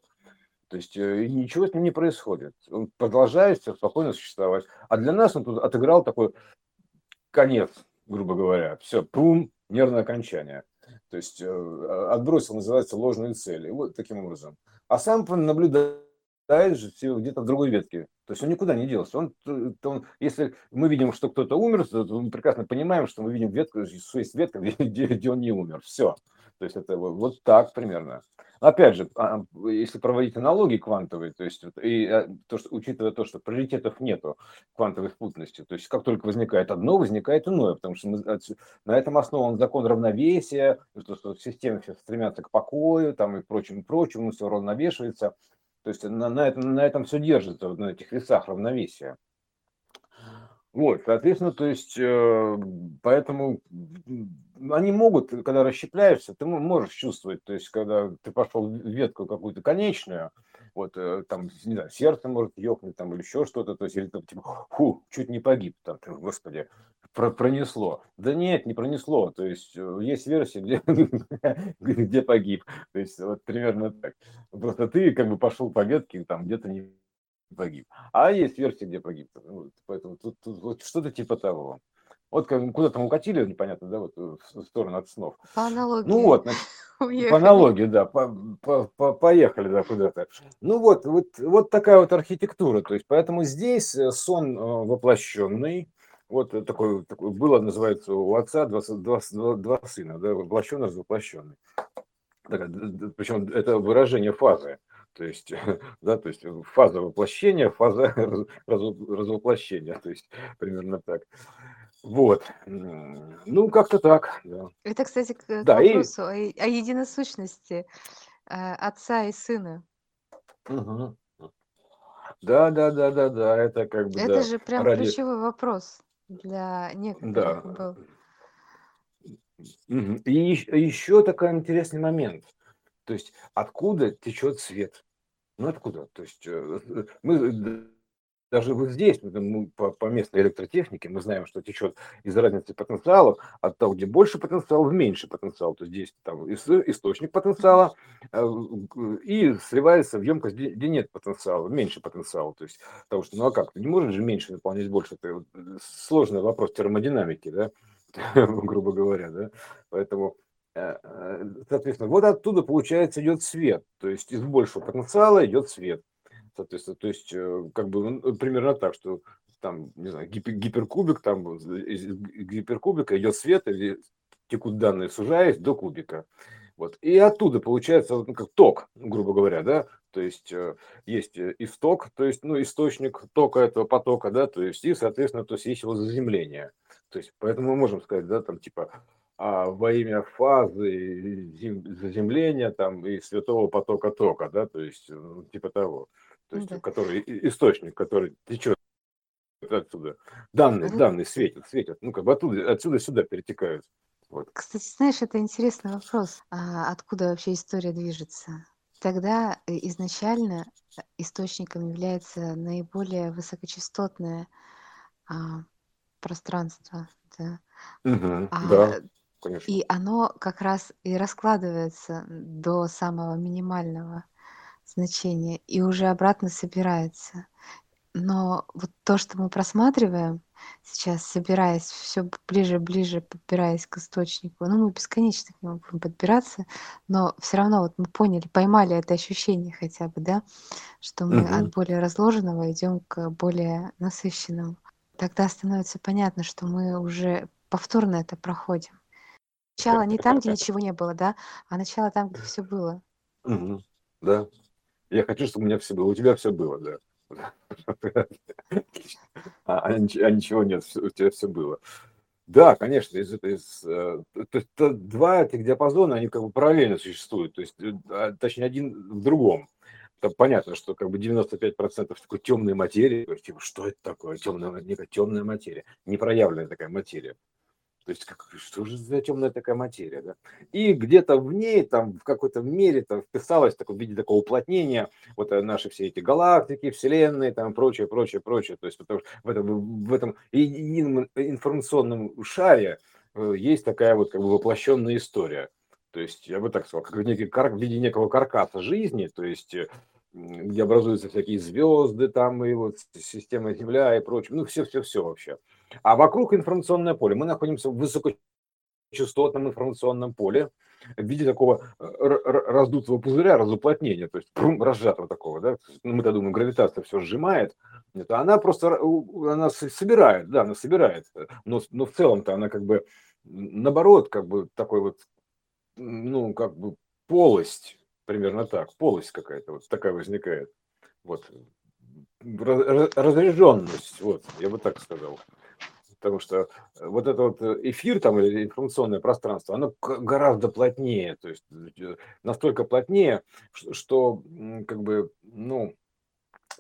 То есть э, ничего с ним не происходит. Он продолжает спокойно существовать. А для нас он тут отыграл такой конец, грубо говоря. Все, пум, нервное окончание. То есть э, отбросил, называется, ложные цели. Вот таким образом. А сам наблюдает же где-то в другой ветке. То есть он никуда не делся. Он, он, если мы видим, что кто-то умер, то мы прекрасно понимаем, что мы видим ветку, что есть ветка, где, где он не умер. Все. То есть это вот так примерно. Опять же, а, если проводить аналогии квантовые, то есть и а, то, что, учитывая то, что приоритетов нету квантовой впутности, то есть как только возникает одно, возникает иное, потому что мы, на этом основан закон равновесия, что, что системы все стремятся к покою там, и прочим, и прочим, ну, все равновешивается. То есть на, на, этом, на этом все держится, на этих весах равновесия. Вот, соответственно, то есть, э, поэтому они могут, когда расщепляешься, ты можешь чувствовать, то есть, когда ты пошел в ветку какую-то конечную, вот, э, там, не знаю, сердце может ёкнуть, там, или еще что-то, то есть, или там, типа, фу, чуть не погиб, там, господи, про пронесло. Да нет, не пронесло, то есть, э, есть версия, где, где погиб, то есть, вот примерно так. Просто ты, как бы, пошел по ветке, там, где-то не погиб. А есть версия, где погиб. Поэтому тут, тут вот что-то типа того. Вот куда там укатили, непонятно, да, вот в сторону от снов. По аналогии. Ну вот, значит, по аналогии, да, по, по, по, поехали, да, куда-то. Ну вот, вот, вот такая вот архитектура. То есть, поэтому здесь э, сон э, воплощенный, вот такой, такой было, называется, у отца два, два, два, два сына, да, воплощенный, воплощенный. Причем это выражение фазы. То есть, да, то есть фаза воплощения, фаза развоплощения, то есть примерно так. Вот. Ну, как-то так. Да. Это, кстати, к, к да, вопросу и... о, о единосущности э, отца и сына. Угу. Да, да, да, да, да, это как бы. Это да, же прям ради... ключевой вопрос для некоторых да. был. И еще такой интересный момент. То есть откуда течет свет? Ну откуда? То есть э, мы даже вот здесь, мы по, по местной электротехнике, мы знаем, что течет из разницы потенциалов от того, где больше потенциал, в меньший потенциал. То есть здесь там источник потенциала э, и сливается в емкость, где нет потенциала, меньше потенциала. То есть, потому что, ну а как, ты не можешь же меньше наполнять больше. Это сложный вопрос термодинамики, да, грубо говоря, да. Поэтому э, э, Соответственно, вот оттуда, получается, идет свет. То есть из большего потенциала идет свет. Соответственно, то есть, э, как бы, ну, примерно так, что там, не знаю, гипер, гиперкубик, там из гиперкубика идет свет, или текут данные, сужаясь до кубика. Вот. И оттуда получается ну, как ток, грубо говоря, да, то есть э, есть э, исток, то есть, ну, источник тока этого потока, да, то есть, и, соответственно, то есть есть его заземление. То есть, поэтому мы можем сказать, да, там, типа, а во имя фазы заземления там и святого потока тока, да, то есть, ну, типа того то есть, да. который источник, который течет отсюда. Данные, а данные светят, светят. Ну, как бы оттуда, отсюда сюда перетекают. Вот. Кстати, знаешь, это интересный вопрос. А откуда вообще история движется? Тогда э, изначально э, источником является наиболее высокочастотное а, пространство. Да? Угу, а, да, конечно. И оно как раз и раскладывается до самого минимального значение и уже обратно собирается. Но вот то, что мы просматриваем сейчас, собираясь все ближе ближе, подбираясь к источнику, ну, мы бесконечно к нему будем подбираться, но все равно вот мы поняли, поймали это ощущение хотя бы, да, что мы угу. от более разложенного идем к более насыщенному. Тогда становится понятно, что мы уже повторно это проходим. Начало не там, где ничего не было, да, а начало там, где все было. Угу. Да. Я хочу, чтобы у меня все было. У тебя все было, да. А, а, ничего нет, у тебя все было. Да, конечно, из, из, э, то есть, два этих диапазона, они как бы параллельно существуют, то есть, э, а, точнее, один в другом. Там понятно, что как бы 95% такой темной материи, типа, что это такое, темная, некая темная материя, непроявленная такая материя. То есть, как, что же за темная такая материя, да? И где-то в ней, там, в какой-то мере, там, вписалось в виде такого уплотнения, вот э, наши все эти галактики, вселенные, там, прочее, прочее, прочее. То есть, потому что в этом, в этом едином информационном шаре э, есть такая вот как бы воплощенная история. То есть, я бы так сказал, как в, некий, в виде некого каркаса жизни, то есть, э, где образуются всякие звезды, там, и вот система Земля и прочее, ну, все-все-все вообще. А вокруг информационное поле. Мы находимся в высокочастотном информационном поле в виде такого э, раздутого пузыря, разуплотнения, то есть разжатого такого, да, ну, мы-то думаем, гравитация все сжимает, нет, она просто, она собирает, да, она собирает, но, но в целом-то она как бы, наоборот, как бы такой вот, ну, как бы полость, примерно так, полость какая-то вот такая возникает, вот, разряженность, вот, я бы так сказал потому что э, вот этот вот э, эфир там или информационное пространство, оно гораздо плотнее, то есть э, настолько плотнее, что как бы, ну,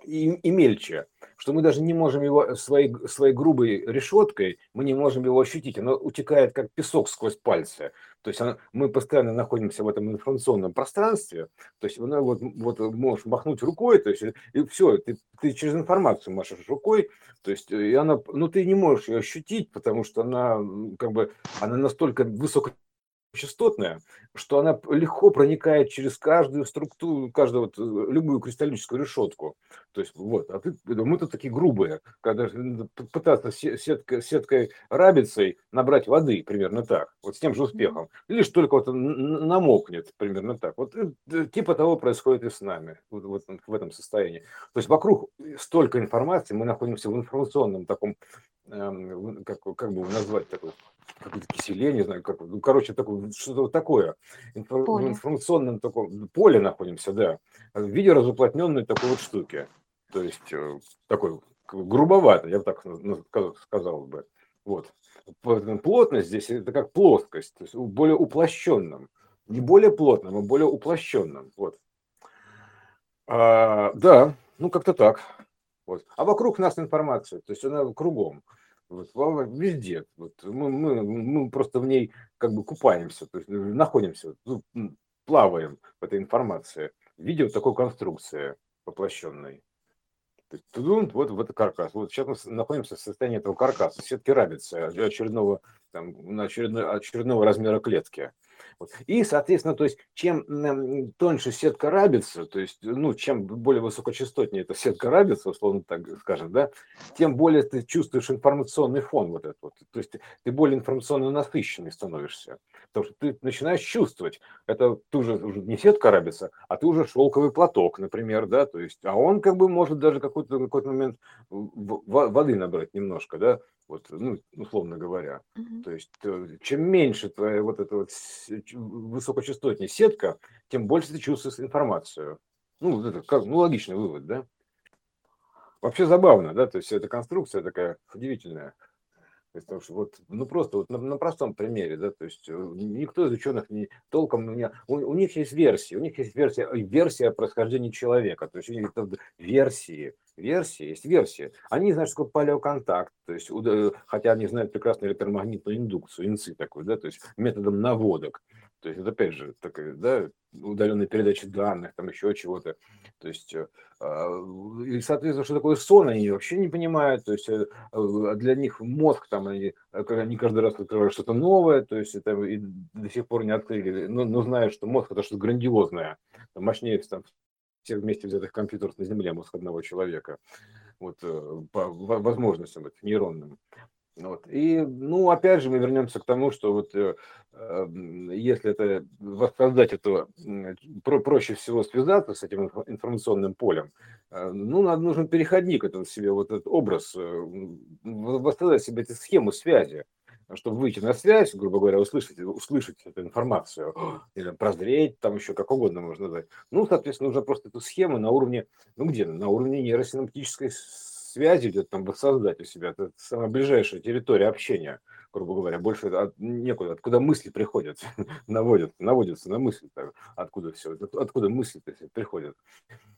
и, и мельче, что мы даже не можем его своей, своей грубой решеткой, мы не можем его ощутить, оно утекает как песок сквозь пальцы. То есть оно, мы постоянно находимся в этом информационном пространстве, то есть оно вот, вот можешь махнуть рукой, то есть и все, ты, ты через информацию машешь рукой, то есть и она, ну ты не можешь ее ощутить, потому что она как бы, она настолько высоко частотная, что она легко проникает через каждую структуру, каждую вот, э, любую кристаллическую решетку. То есть вот, а ты, мы-то такие грубые, когда пытаться сеткой, сеткой рабицей набрать воды, примерно так, вот с тем же успехом, лишь только вот намокнет, примерно так. Вот э, типа того происходит и с нами, вот, вот в этом состоянии. То есть вокруг столько информации, мы находимся в информационном таком, эм, как, как бы назвать такой какое-то киселе, не знаю, как, ну, короче, такое, что-то такое, Инфо, поле. в информационном таком поле находимся, да, в виде разуплотненной такой вот штуки. То есть э, такой грубовато, я бы так сказал бы. Вот. Плотность здесь это как плоскость, то есть более уплощенным. Не более плотным, а более уплощенным. Вот. А, да, ну как-то так. Вот. А вокруг нас информация, то есть она кругом. Вот, везде. Вот, мы, мы, мы просто в ней как бы купаемся, то есть находимся, ну, плаваем в этой информации в виде вот такой конструкции воплощенной. Тудун, вот в этот каркас. Вот сейчас мы находимся в состоянии этого каркаса, сетки рабицы, очередного, там, очередного, очередного размера клетки. Вот. И, соответственно, то есть, чем тоньше сетка рабится, то есть, ну, чем более высокочастотнее эта сетка рабится, условно так скажем, да, тем более ты чувствуешь информационный фон вот этот вот. То есть, ты более информационно насыщенный становишься. Потому что ты начинаешь чувствовать, это ты уже, уже не сетка рабится, а ты уже шелковый платок, например, да, то есть, а он как бы может даже какой-то какой-то момент воды набрать немножко, да, вот, ну, условно говоря. Mm-hmm. То есть, э, чем меньше твоя вот эта вот высокочастотная сетка, тем больше ты чувствуешь информацию. Ну, это как, ну, логичный вывод, да? Вообще забавно, да, то есть эта конструкция такая удивительная. То есть, потому что вот, ну просто вот на, на простом примере, да, то есть э, никто из ученых не толком не, у, у них есть версии, у них есть версия, версия происхождения человека, то есть у них версии, версии, есть версии. Они знают, что такое палеоконтакт, то есть, хотя они знают прекрасно электромагнитную индукцию, инцы такой, да, то есть методом наводок. То есть это опять же такая, да, удаленная передача данных, там еще чего-то. То есть, э, а, и, соответственно, что такое сон, они вообще не понимают. То есть, э, э, для них мозг, там, они, они каждый раз открывают что-то новое, то есть, это и до сих пор не открыли, но, но знают, что мозг это что-то грандиозное, мощнее там, всех вместе взятых компьютеров на Земле, мозг одного человека. Вот, по возможностям вот, нейронным. Вот. И, ну, опять же, мы вернемся к тому, что вот э, э, если это воссоздать это, про, проще всего связаться с этим информационным полем, э, ну, надо, нужен переходник, это себе вот этот образ, э, воссоздать себе эту схему связи, чтобы выйти на связь, грубо говоря, услышать, услышать эту информацию, или прозреть, там еще как угодно можно назвать. Ну, соответственно, нужно просто эту схему на уровне, ну, где? На уровне нейросинаптической связи где-то там воссоздать у себя. Это самая ближайшая территория общения, грубо говоря. Больше от, некуда, откуда мысли приходят, наводят, наводятся на мысли, откуда все, откуда мысли приходят.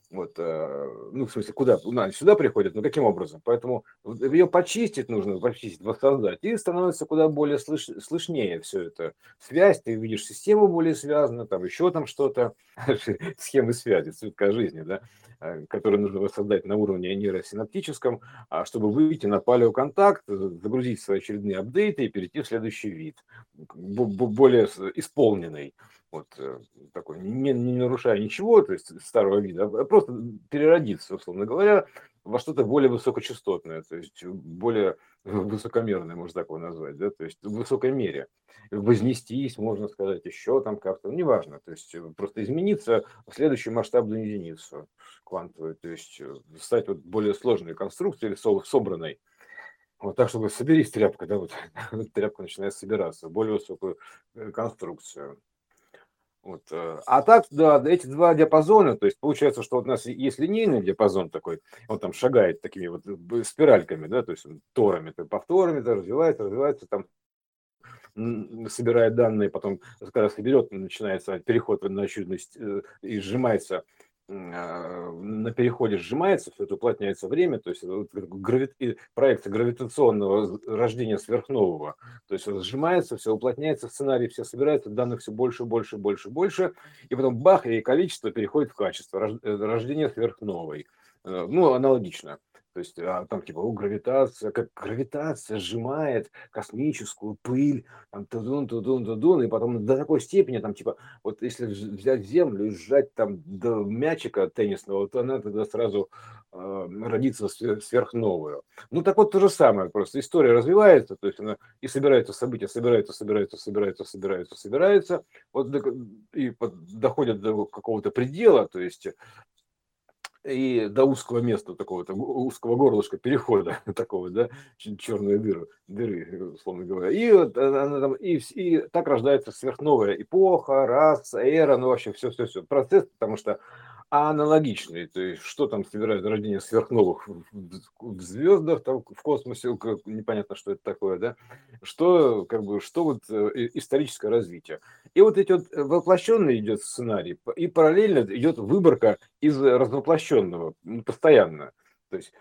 Вот, э, ну, в смысле, куда? Ну, сюда приходят, но каким образом? Поэтому ее почистить нужно, почистить, воссоздать, и становится куда более слыш, слышнее все это. Связь, ты видишь систему более связанную, там еще там что-то, схемы связи, цветка жизни, да, э, которые нужно воссоздать на уровне нейросинаптическом, а чтобы выйти на палеоконтакт, загрузить свои очередные апдейты и перейти в следующий вид, более исполненный вот э, такой, не, не нарушая ничего, то есть старого вида, а просто переродиться, условно говоря, во что-то более высокочастотное, то есть более высокомерное, можно так его назвать, да, то есть в высокой мере. Вознестись, можно сказать, еще там как-то, ну, неважно, то есть просто измениться в следующую масштабную единицу квантовую, то есть э, стать вот более сложной конструкцией или собранной, вот так, чтобы соберись тряпка, да, вот тряпка начинает собираться, более высокую э, конструкцию. Вот. Э, а так, да, эти два диапазона, то есть получается, что у нас есть линейный диапазон такой, он там шагает такими вот э, спиральками, да, то есть торами, то повторами, то развивается, развивается, там собирает данные, потом, когда соберет, начинается переход на очередность э, и сжимается на переходе сжимается, все это уплотняется время, то есть грави... проекция гравитационного рождения сверхнового, то есть сжимается, все уплотняется, сценарий все собирается, данных все больше, больше, больше, больше, и потом бах, и количество переходит в качество э, рождения сверхновой. Э, ну, аналогично. То есть а, там типа о, гравитация, как гравитация сжимает космическую пыль, там тудун, тудун, тудун, и потом до такой степени, там типа, вот если взять Землю и сжать там до мячика теннисного, то она тогда сразу э, родится сверхновую. Ну так вот то же самое, просто история развивается, то есть она и собирается события, собирается, собирается, собирается, собирается, собирается, вот и доходят до какого-то предела, то есть и до узкого места такого, там, узкого горлышка перехода такого, да, черные дыры, дыры, условно говоря. И, вот она там, и, и так рождается сверхновая эпоха, раса, эра, ну вообще все-все-все. Процесс, потому что а аналогичные, то есть что там собирают рождение сверхновых в звездах, там, в космосе, непонятно, что это такое, да, что, как бы, что вот э, историческое развитие. И вот эти вот воплощенный идет сценарий, и параллельно идет выборка из развоплощенного постоянно. То есть,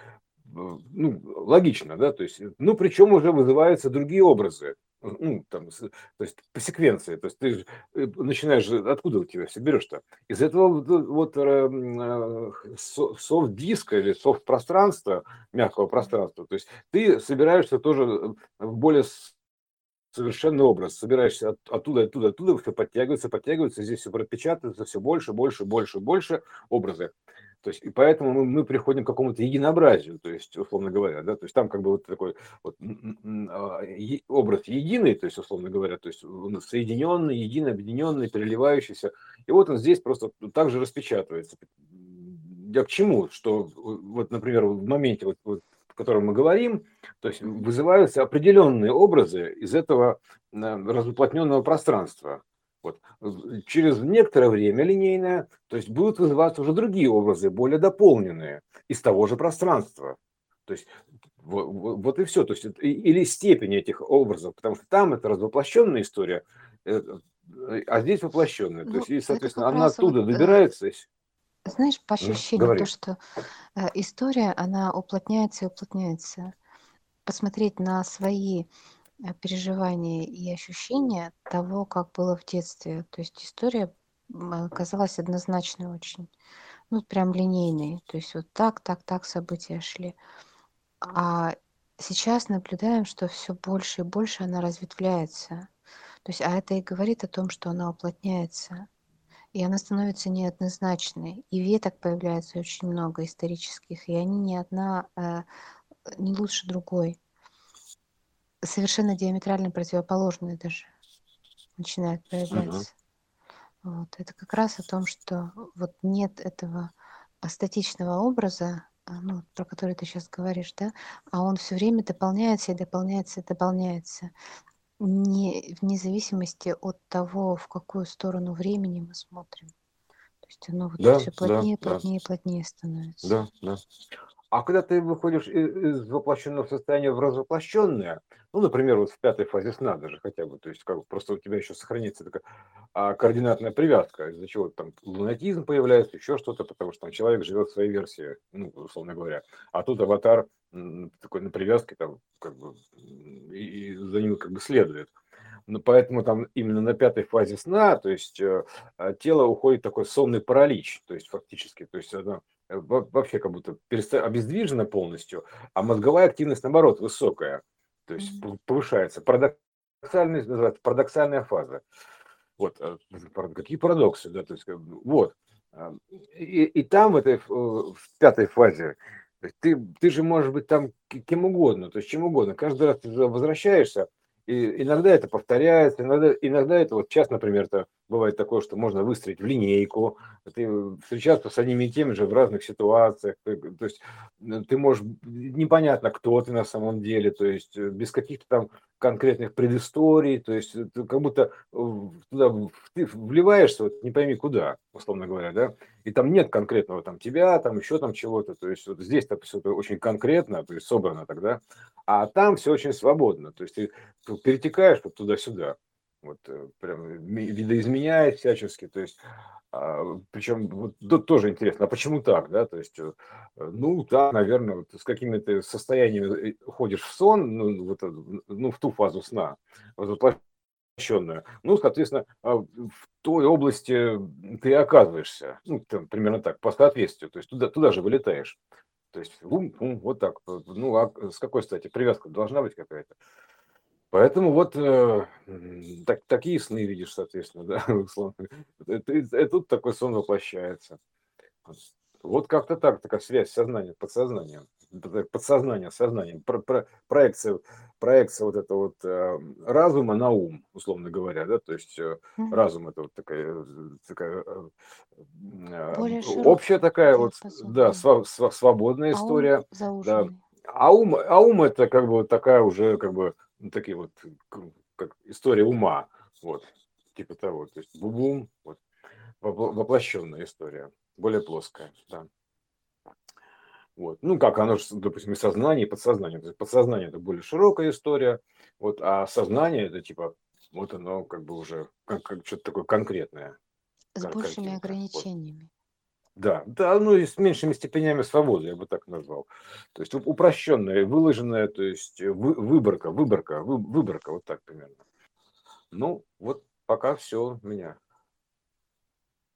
ну, логично, да, то есть, ну, причем уже вызываются другие образы. Ну, там, то есть по секвенции, то есть ты э, начинаешь, откуда у тебя все берешь-то? Из этого вот э, софт-диска или софт-пространства, мягкого пространства, то есть ты собираешься тоже в более совершенный образ, собираешься от, оттуда, оттуда, оттуда, все подтягивается, подтягивается, здесь все пропечатывается, все больше, больше, больше, больше образы. То есть, и поэтому мы, мы приходим к какому-то единообразию, то есть, условно говоря, да, то есть там как бы вот такой вот а, образ единый, то есть, условно говоря, то есть соединенный, единый, объединенный, переливающийся. И вот он здесь просто также распечатывается. Я к чему? Что вот, например, в моменте, вот, вот, о котором мы говорим, то есть вызываются определенные образы из этого разуплотненного пространства. Вот. Через некоторое время линейное, то есть будут вызываться уже другие образы, более дополненные из того же пространства. То есть вот, и все. То есть, или степень этих образов, потому что там это развоплощенная история, э, а здесь воплощенная. Ну, то есть, и, соответственно, она оттуда вот, добирается. Знаешь, по ощущению, то, что э, история, она уплотняется и уплотняется. Посмотреть на свои Э, переживания и ощущения того, как было в детстве. То есть история казалась однозначной очень. Ну, прям линейной. То есть вот так, так, так события шли. А сейчас наблюдаем, что все больше и больше она разветвляется. То есть, а это и говорит о том, что она уплотняется. И она становится неоднозначной. И веток появляется очень много исторических, и они не одна, э, не лучше другой совершенно диаметрально противоположные даже начинают проявляться. Uh-huh. Вот. Это как раз о том, что вот нет этого статичного образа, а, ну, про который ты сейчас говоришь, да, а он все время дополняется и дополняется и дополняется. Не, вне зависимости от того, в какую сторону времени мы смотрим. То есть оно вот да, все плотнее, да, плотнее, да. плотнее становится. Да, да. А когда ты выходишь из воплощенного состояния в развоплощенное, ну, например, вот в пятой фазе сна даже хотя бы, то есть как просто у тебя еще сохранится такая а, координатная привязка, из-за чего там лунатизм появляется, еще что-то, потому что там человек живет своей версии, ну, условно говоря, а тут аватар такой на привязке там как бы и за ним как бы следует. Ну, поэтому там именно на пятой фазе сна, то есть э, а, тело уходит такой сонный паралич, то есть фактически, то есть оно Э, вообще как будто обездвижена полностью, а мозговая активность, наоборот, высокая, то есть повышается. Парадоксальность называется парадоксальная фаза. Вот, э, какие парадоксы, да, то есть, вот. А, и, и там, в этой в пятой фазе, ты, ты же можешь быть там кем угодно, то есть чем угодно. Каждый раз ты возвращаешься, и иногда это повторяется, иногда, иногда это, вот сейчас, например, это бывает такое, что можно выстроить в линейку, ты встречаться с одними и теми же в разных ситуациях, то есть ты можешь, непонятно, кто ты на самом деле, то есть э, без каких-то там конкретных предысторий, то есть ты как будто туда ты вливаешься, вот не пойми куда, условно говоря, да, и там нет конкретного там тебя, там еще там чего-то, то есть вот здесь так все очень конкретно, то есть собрано тогда, а там все очень свободно, то есть ты перетекаешь вот туда-сюда, вот э, прям видоизменяет всячески, то есть а, причем вот тут тоже интересно, а почему так, да, то есть, э, ну, да, наверное, вот с какими-то состояниями э, ходишь в сон, ну, вот, ну в ту фазу сна, воплощенную, ну, соответственно, а, в той области ты оказываешься, ну, там, примерно так, по соответствию, то есть туда, туда же вылетаешь, то есть, ум, ум, вот так, ну, а с какой стати, привязка должна быть какая-то, Поэтому вот э, так, такие сны видишь, соответственно, да, условно. Это, это, тут такой сон воплощается. Вот как-то так, такая связь сознания, подсознанием, подсознание, сознание, про, про, проекция, проекция вот этого вот э, разума на ум, условно говоря, да, то есть э, угу. разум это вот такая, такая э, э общая такая вот, да, св, св, свободная история, а ум да, а ум, а ум это как бы такая уже как бы ну, такие вот, как история ума, вот, типа того, то есть бум, вот, воплощенная история, более плоская, да. Вот. Ну, как оно, допустим, и сознание, и подсознание. То есть подсознание – это более широкая история, вот, а сознание – это типа, вот оно как бы уже как, как что-то такое конкретное. С большими ограничениями. Да, да, ну и с меньшими степенями свободы, я бы так назвал. То есть упрощенная, выложенная, то есть вы, выборка, выборка, вы, выборка, вот так примерно. Ну, вот пока все у меня.